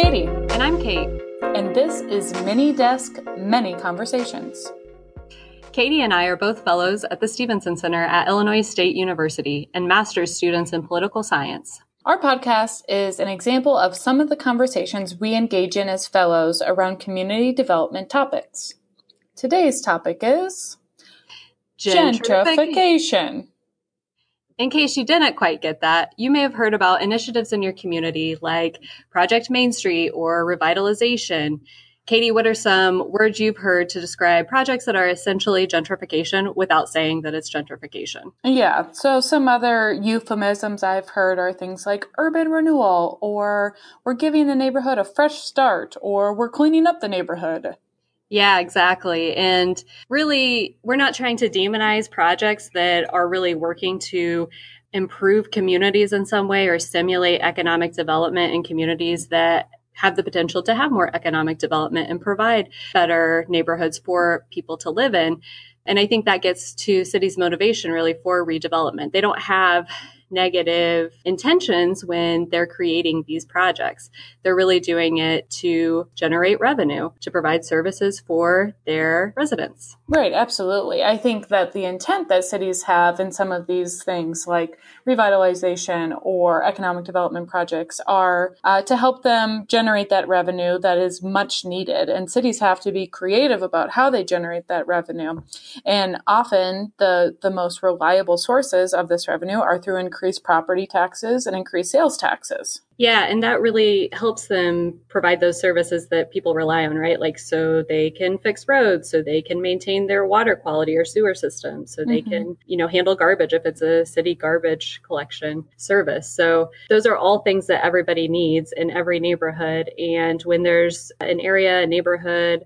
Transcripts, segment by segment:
Katie. And I'm Kate. And this is Mini Desk Many Conversations. Katie and I are both fellows at the Stevenson Center at Illinois State University and master's students in political science. Our podcast is an example of some of the conversations we engage in as fellows around community development topics. Today's topic is gentrification. In case you didn't quite get that, you may have heard about initiatives in your community like Project Main Street or revitalization. Katie, what are some words you've heard to describe projects that are essentially gentrification without saying that it's gentrification? Yeah, so some other euphemisms I've heard are things like urban renewal, or we're giving the neighborhood a fresh start, or we're cleaning up the neighborhood. Yeah, exactly. And really, we're not trying to demonize projects that are really working to improve communities in some way or stimulate economic development in communities that have the potential to have more economic development and provide better neighborhoods for people to live in. And I think that gets to cities' motivation really for redevelopment. They don't have negative intentions when they're creating these projects. They're really doing it to generate revenue, to provide services for their residents. Right, absolutely. I think that the intent that cities have in some of these things, like revitalization or economic development projects, are uh, to help them generate that revenue that is much needed. And cities have to be creative about how they generate that revenue. And often the, the most reliable sources of this revenue are through increased property taxes and increase sales taxes. Yeah, and that really helps them provide those services that people rely on, right? Like, so they can fix roads, so they can maintain their water quality or sewer system, so they mm-hmm. can, you know, handle garbage if it's a city garbage collection service. So those are all things that everybody needs in every neighborhood. And when there's an area, a neighborhood,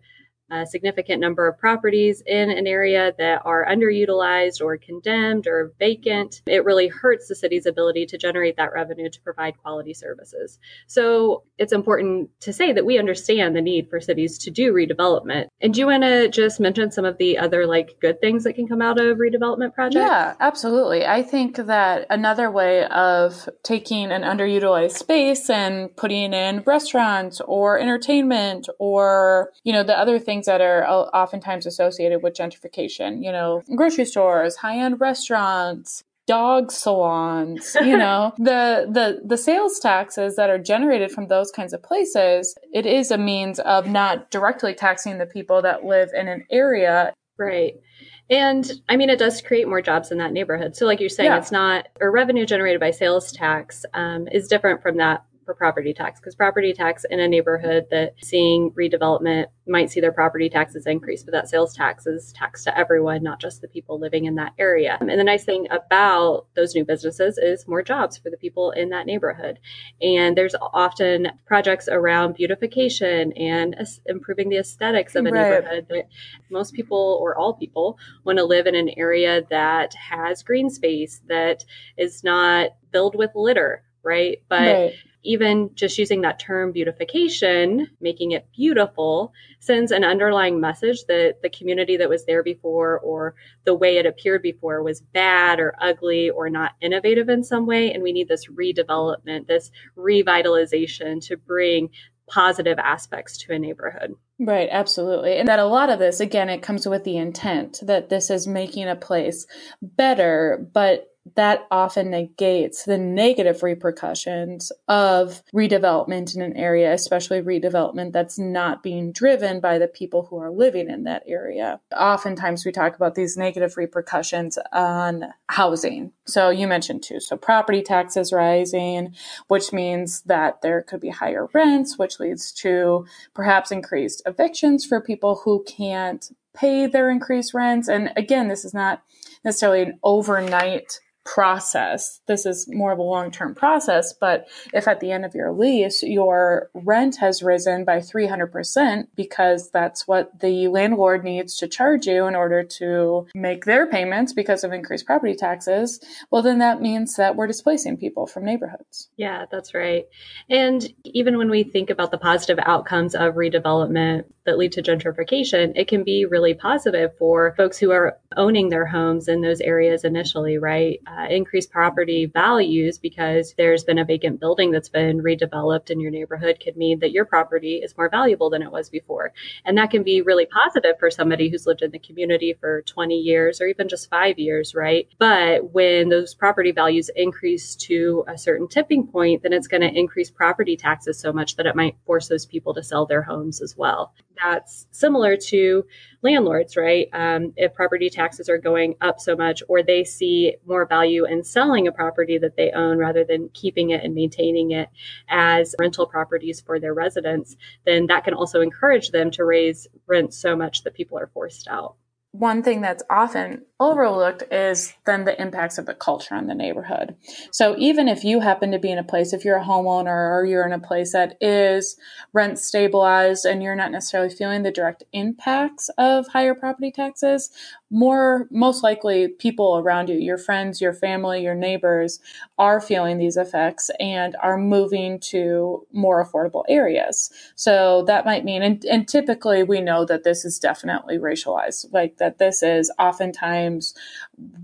a significant number of properties in an area that are underutilized or condemned or vacant, it really hurts the city's ability to generate that revenue to provide quality services. So it's important to say that we understand the need for cities to do redevelopment. And do you want to just mention some of the other like good things that can come out of redevelopment projects? Yeah, absolutely. I think that another way of taking an underutilized space and putting in restaurants or entertainment or, you know, the other things things that are oftentimes associated with gentrification. You know, grocery stores, high end restaurants, dog salons you know the the the sales taxes that are generated from those kinds of places it is a means of not directly taxing the people that live in an area right and I mean, it does create more jobs in that neighborhood. So, like you're saying, yeah. it's not a revenue generated by sales tax um, is different from that for property tax because property tax in a neighborhood that seeing redevelopment might see their property taxes increase, but that sales tax is taxed to everyone, not just the people living in that area. Um, and the nice thing about those new businesses is more jobs for the people in that neighborhood. And there's often projects around beautification and improving the aesthetics of a right. neighborhood that most people or all people want to live in an area that has green space that is not filled with litter right? But right even just using that term beautification, making it beautiful, sends an underlying message that the community that was there before or the way it appeared before was bad or ugly or not innovative in some way. And we need this redevelopment, this revitalization to bring positive aspects to a neighborhood. Right, absolutely. And that a lot of this, again, it comes with the intent that this is making a place better, but that often negates the negative repercussions of redevelopment in an area, especially redevelopment that's not being driven by the people who are living in that area. Oftentimes we talk about these negative repercussions on housing. So you mentioned too. So property taxes rising, which means that there could be higher rents, which leads to perhaps increased evictions for people who can't pay their increased rents. And again, this is not necessarily an overnight process. This is more of a long term process, but if at the end of your lease your rent has risen by 300% because that's what the landlord needs to charge you in order to make their payments because of increased property taxes, well, then that means that we're displacing people from neighborhoods. Yeah, that's right. And even when we think about the positive outcomes of redevelopment that lead to gentrification, it can be really positive for folks who are owning their homes in those areas initially, right? uh, increased property values because there's been a vacant building that's been redeveloped in your neighborhood could mean that your property is more valuable than it was before. And that can be really positive for somebody who's lived in the community for 20 years or even just five years, right? But when those property values increase to a certain tipping point, then it's going to increase property taxes so much that it might force those people to sell their homes as well. That's similar to landlords, right? Um, if property taxes are going up so much, or they see more value in selling a property that they own rather than keeping it and maintaining it as rental properties for their residents, then that can also encourage them to raise rents so much that people are forced out one thing that's often overlooked is then the impacts of the culture on the neighborhood. So even if you happen to be in a place, if you're a homeowner or you're in a place that is rent stabilized and you're not necessarily feeling the direct impacts of higher property taxes, more most likely people around you, your friends, your family, your neighbors are feeling these effects and are moving to more affordable areas. So that might mean, and, and typically we know that this is definitely racialized, like that this is oftentimes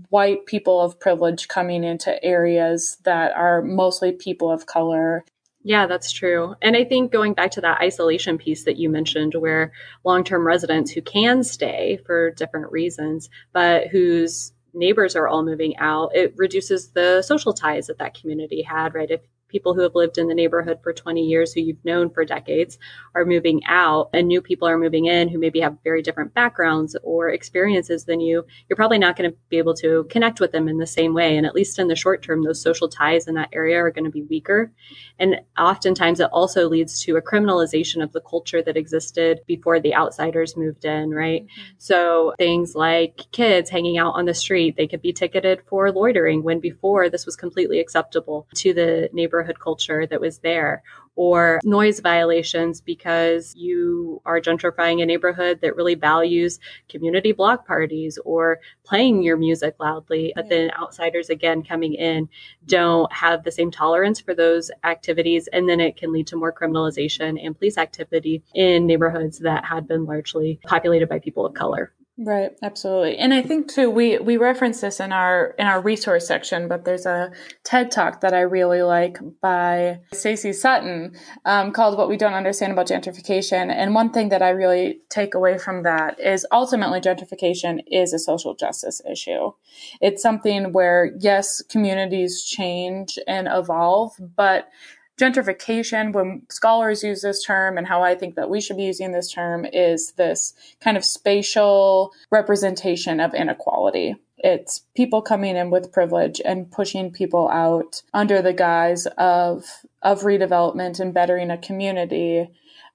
white people of privilege coming into areas that are mostly people of color yeah, that's true. And I think going back to that isolation piece that you mentioned, where long term residents who can stay for different reasons, but whose neighbors are all moving out, it reduces the social ties that that community had, right? If people who have lived in the neighborhood for 20 years who you've known for decades are moving out and new people are moving in who maybe have very different backgrounds or experiences than you you're probably not going to be able to connect with them in the same way. And at least in the short term those social ties in that area are going to be weaker. And oftentimes it also leads to a criminalization of the culture that existed before the outsiders moved in right? Mm-hmm. so things like kids hanging out on the street they could be ticketed for loitering when before this was completely acceptable to the neighborhood neighborhood culture that was there or noise violations because you are gentrifying a neighborhood that really values community block parties or playing your music loudly. But then outsiders, again, coming in, don't have the same tolerance for those activities. And then it can lead to more criminalization and police activity in neighborhoods that had been largely populated by people of color. Right, absolutely. And I think too we we reference this in our in our resource section, but there's a TED talk that I really like by Stacey Sutton um, called "What We Don't Understand About Gentrification." And one thing that I really take away from that is ultimately gentrification is a social justice issue. It's something where yes, communities change and evolve, but gentrification, when scholars use this term and how I think that we should be using this term, is this kind of spatial representation of inequality. It's people coming in with privilege and pushing people out under the guise of of redevelopment and bettering a community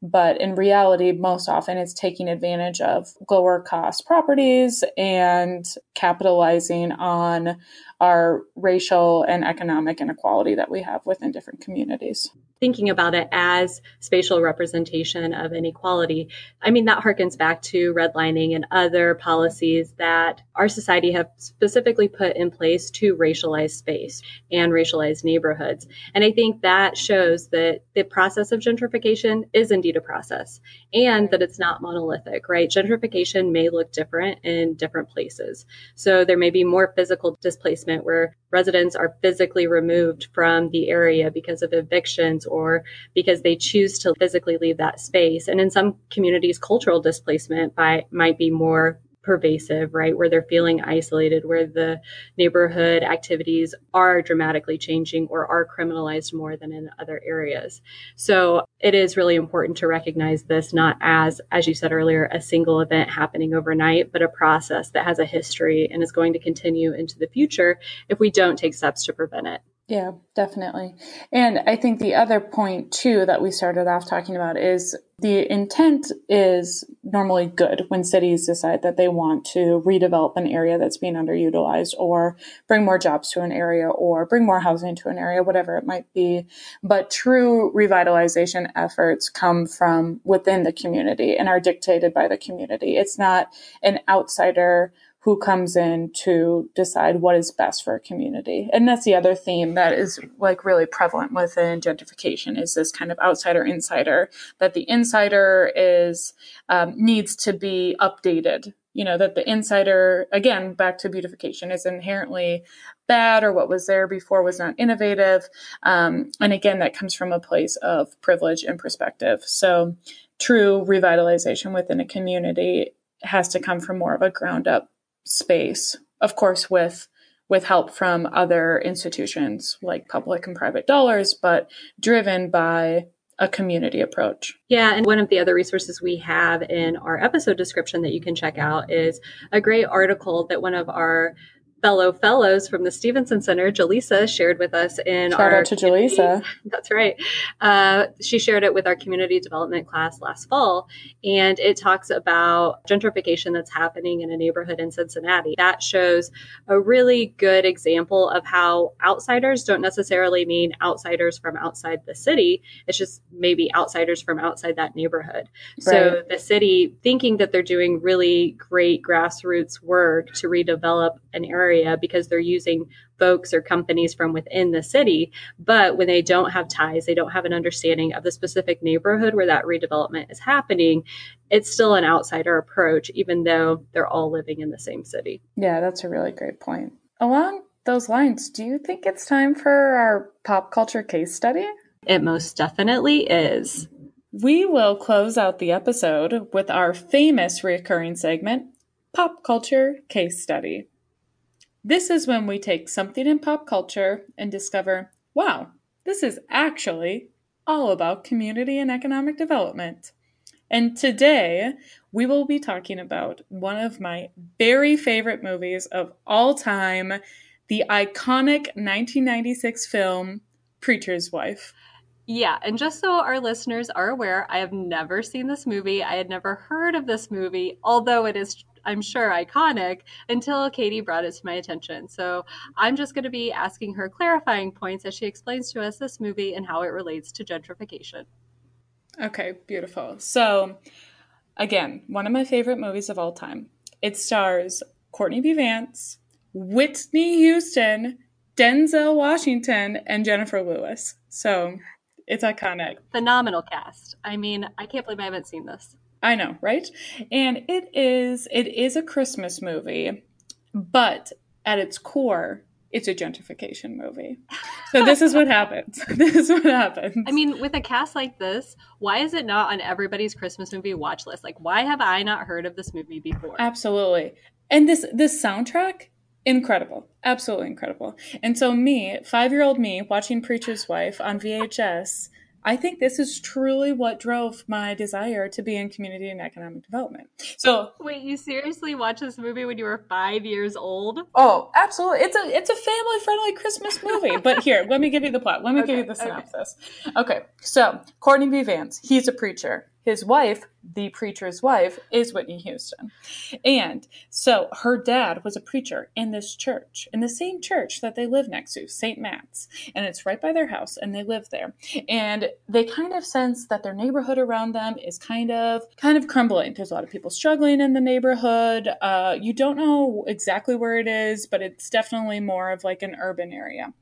but in reality, most often it's taking advantage of lower cost properties and capitalizing on our racial and economic inequality that we have within different communities thinking about it as spatial representation of inequality. I mean, that harkens back to redlining and other policies that our society have specifically put in place to racialize space and racialize neighborhoods. And I think that shows that the process of gentrification is indeed a process and that it's not monolithic, right? Gentrification may look different in different places. So there may be more physical displacement where residents are physically removed from the area because of evictions or because they choose to physically leave that space. And in some communities, cultural displacement by, might be more pervasive, right? Where they're feeling isolated, where the neighborhood activities are dramatically changing or are criminalized more than in other areas. So it is really important to recognize this not as, as you said earlier, a single event happening overnight, but a process that has a history and is going to continue into the future if we don't take steps to prevent it. Yeah, definitely. And I think the other point too that we started off talking about is the intent is normally good when cities decide that they want to redevelop an area that's being underutilized or bring more jobs to an area or bring more housing to an area, whatever it might be. But true revitalization efforts come from within the community and are dictated by the community. It's not an outsider who comes in to decide what is best for a community. And that's the other theme that is like really prevalent within gentrification is this kind of outsider insider that the insider is um, needs to be updated. You know, that the insider, again, back to beautification, is inherently bad or what was there before was not innovative. Um, and again, that comes from a place of privilege and perspective. So true revitalization within a community has to come from more of a ground up space. Of course, with with help from other institutions like public and private dollars, but driven by a community approach. Yeah, and one of the other resources we have in our episode description that you can check out is a great article that one of our fellow fellows from the Stevenson Center, Jaleesa, shared with us in Shout our. out to Jaleesa. That's right. Uh, she shared it with our community development class last fall, and it talks about gentrification that's happening in a neighborhood in Cincinnati. That shows a really good example of how outsiders don't necessarily mean outsiders from outside the city. It's just maybe outsiders from outside that neighborhood. Right. So the city thinking that they're doing really great grassroots work to redevelop an area area because they're using folks or companies from within the city. But when they don't have ties, they don't have an understanding of the specific neighborhood where that redevelopment is happening, it's still an outsider approach, even though they're all living in the same city. Yeah, that's a really great point. Along those lines, do you think it's time for our pop culture case study? It most definitely is. We will close out the episode with our famous recurring segment, Pop Culture Case Study. This is when we take something in pop culture and discover, wow, this is actually all about community and economic development. And today we will be talking about one of my very favorite movies of all time, the iconic 1996 film Preacher's Wife. Yeah, and just so our listeners are aware, I have never seen this movie. I had never heard of this movie, although it is I'm sure, iconic until Katie brought it to my attention. So I'm just going to be asking her clarifying points as she explains to us this movie and how it relates to gentrification. Okay, beautiful. So, again, one of my favorite movies of all time. It stars Courtney B. Vance, Whitney Houston, Denzel Washington, and Jennifer Lewis. So it's iconic. Phenomenal cast. I mean, I can't believe I haven't seen this. I know, right? And it is it is a Christmas movie, but at its core, it's a gentrification movie. So this is what happens. This is what happens. I mean, with a cast like this, why is it not on everybody's Christmas movie watch list? Like, why have I not heard of this movie before? Absolutely. And this this soundtrack, incredible. Absolutely incredible. And so me, five year old me, watching Preacher's Wife on VHS I think this is truly what drove my desire to be in community and economic development. So wait, you seriously watched this movie when you were five years old? Oh, absolutely! It's a it's a family friendly Christmas movie. but here, let me give you the plot. Let me okay, give you the synopsis. Okay. okay, so Courtney B. Vance, he's a preacher. His wife, the preacher's wife, is Whitney Houston. And so her dad was a preacher in this church, in the same church that they live next to, St. Matt's. And it's right by their house, and they live there. And they kind of sense that their neighborhood around them is kind of kind of crumbling. There's a lot of people struggling in the neighborhood. Uh, you don't know exactly where it is, but it's definitely more of like an urban area.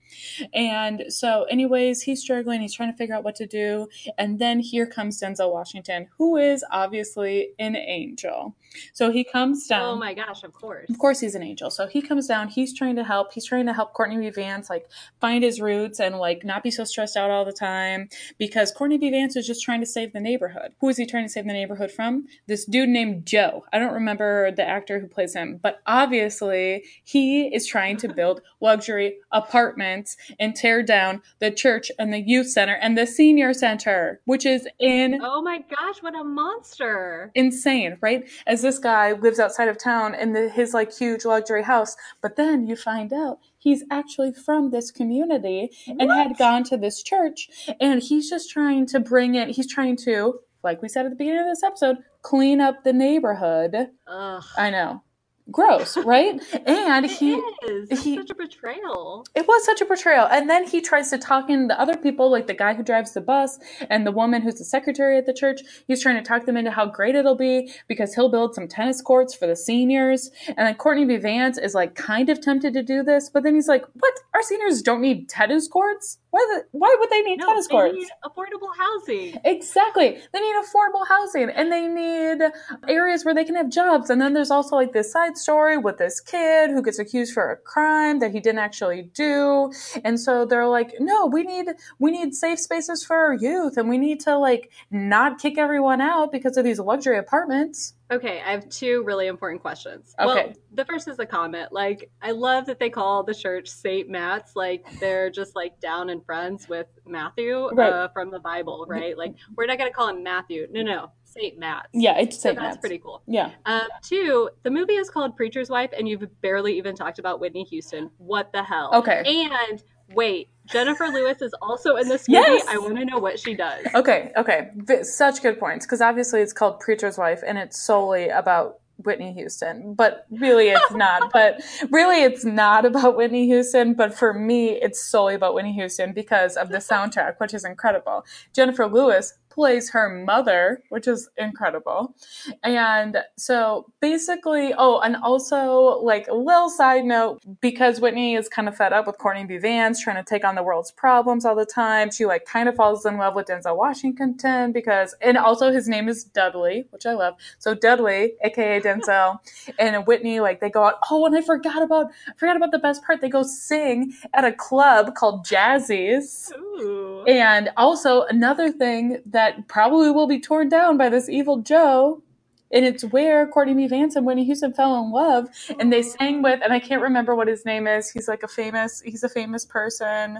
And so, anyways, he's struggling. He's trying to figure out what to do. And then here comes Denzel Washington, who is obviously an angel. So he comes oh down. Oh my gosh, of course. Of course, he's an angel. So he comes down. He's trying to help. He's trying to help Courtney B. Vance like find his roots and like not be so stressed out all the time because Courtney B. Vance is just trying to save the neighborhood. Who is he trying to save the neighborhood from? This dude named Joe. I don't remember the actor who plays him, but obviously he is trying to build luxury apartments and tear down the church and the youth center and the senior center, which is oh in. Oh my gosh, what a monster! Insane, right? As this guy lives outside of town in the, his like huge luxury house, but then you find out he's actually from this community and what? had gone to this church, and he's just trying to bring it. He's trying to, like we said at the beginning of this episode, clean up the neighborhood. Ugh. I know gross, right? And he is. he such a betrayal. It was such a betrayal. And then he tries to talk in the other people, like the guy who drives the bus and the woman who's the secretary at the church. He's trying to talk them into how great it'll be because he'll build some tennis courts for the seniors. And then Courtney B. Vance is like kind of tempted to do this, but then he's like, "What? Our seniors don't need tennis courts." Why, the, why would they need no, tennis courts? Need affordable housing. Exactly. They need affordable housing and they need areas where they can have jobs. And then there's also like this side story with this kid who gets accused for a crime that he didn't actually do. And so they're like, no, we need, we need safe spaces for our youth and we need to like not kick everyone out because of these luxury apartments. Okay, I have two really important questions. Okay. Well, the first is a comment. Like, I love that they call the church Saint Matt's. Like, they're just like down and friends with Matthew right. uh, from the Bible, right? Like, we're not going to call him Matthew. No, no, Saint Matt's. Yeah, it's Saint so Matt's. That's pretty cool. Yeah. Um, two, the movie is called Preacher's Wife, and you've barely even talked about Whitney Houston. What the hell? Okay. And wait, Jennifer Lewis is also in this movie. Yes! I want to know what she does. Okay, okay. Such good points because obviously it's called Preacher's Wife and it's solely about Whitney Houston, but really it's not. but really it's not about Whitney Houston, but for me it's solely about Whitney Houston because of the soundtrack, which is incredible. Jennifer Lewis plays her mother, which is incredible. And so basically, oh, and also like a little side note, because Whitney is kind of fed up with Courtney B. Vance trying to take on the world's problems all the time, she like kind of falls in love with Denzel Washington because, and also his name is Dudley, which I love. So Dudley, aka Denzel, and Whitney, like they go out, oh, and I forgot about, I forgot about the best part. They go sing at a club called Jazzy's. Ooh. And also another thing that that probably will be torn down by this evil Joe. And it's where Courtney B. Vance and Whitney Houston fell in love. And they sang with, and I can't remember what his name is. He's like a famous, he's a famous person.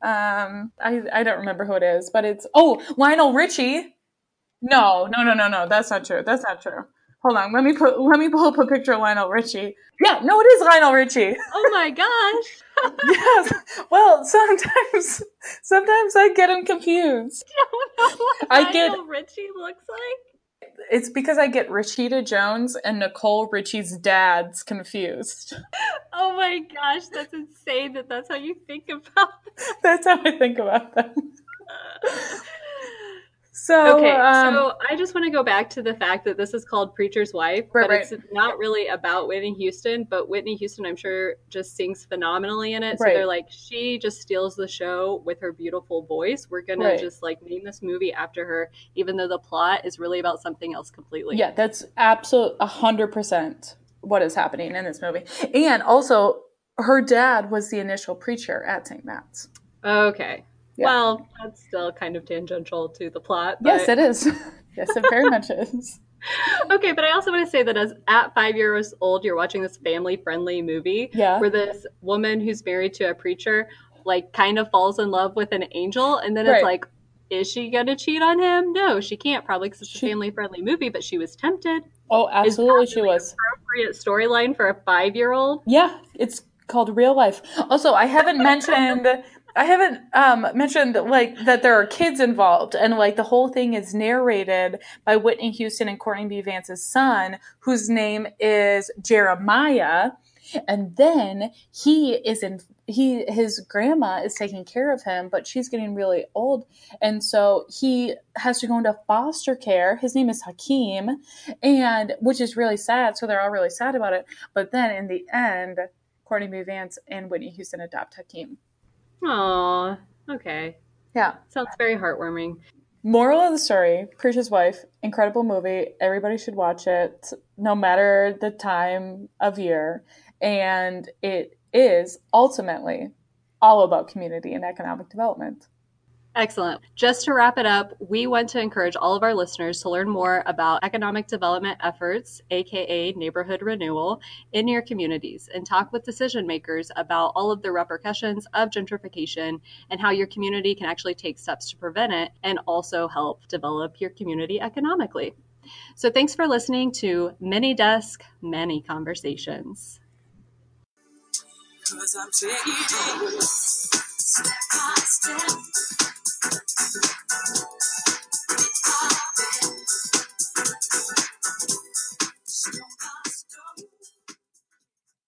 Um, I, I don't remember who it is, but it's, oh, Lionel Richie. No, no, no, no, no. That's not true. That's not true. Hold on. Let me put, let me pull up a picture of Lionel Richie. Yeah, no, it is Lionel Richie. Oh my gosh. yes. Well, sometimes sometimes I get him confused. I don't know what I get, Richie looks like. It's because I get Rashida Jones and Nicole Richie's dads confused. Oh my gosh, that's insane that that's how you think about them. That's how I think about them. Uh, So okay, um, so I just want to go back to the fact that this is called Preacher's Wife, right, but right. it's not really about Whitney Houston. But Whitney Houston, I'm sure, just sings phenomenally in it. So right. they're like, she just steals the show with her beautiful voice. We're gonna just like name this movie after her, even though the plot is really about something else completely. Yeah, that's absolute hundred percent what is happening in this movie, and also her dad was the initial preacher at St. Matt's. Okay. Yeah. Well, that's still kind of tangential to the plot. But... Yes, it is. yes, it very much is. Okay, but I also want to say that as at five years old, you're watching this family friendly movie yeah. where this woman who's married to a preacher like kind of falls in love with an angel, and then right. it's like, is she gonna cheat on him? No, she can't. Probably because it's she... a family friendly movie, but she was tempted. Oh, absolutely, she was. Appropriate storyline for a five year old. Yeah, it's called real life. Also, I haven't mentioned I haven't um, mentioned like that there are kids involved, and like the whole thing is narrated by Whitney Houston and Courtney B. Vance's son, whose name is Jeremiah. And then he is in he his grandma is taking care of him, but she's getting really old, and so he has to go into foster care. His name is Hakeem, and which is really sad. So they're all really sad about it. But then in the end, Courtney B. Vance and Whitney Houston adopt Hakeem. Aw, okay. Yeah. Sounds very heartwarming. Moral of the story Preacher's Wife, incredible movie. Everybody should watch it, no matter the time of year. And it is ultimately all about community and economic development. Excellent. Just to wrap it up, we want to encourage all of our listeners to learn more about economic development efforts, aka neighborhood renewal, in your communities and talk with decision makers about all of the repercussions of gentrification and how your community can actually take steps to prevent it and also help develop your community economically. So, thanks for listening to Mini Desk, Many Conversations. Cause I'm step. Thank you.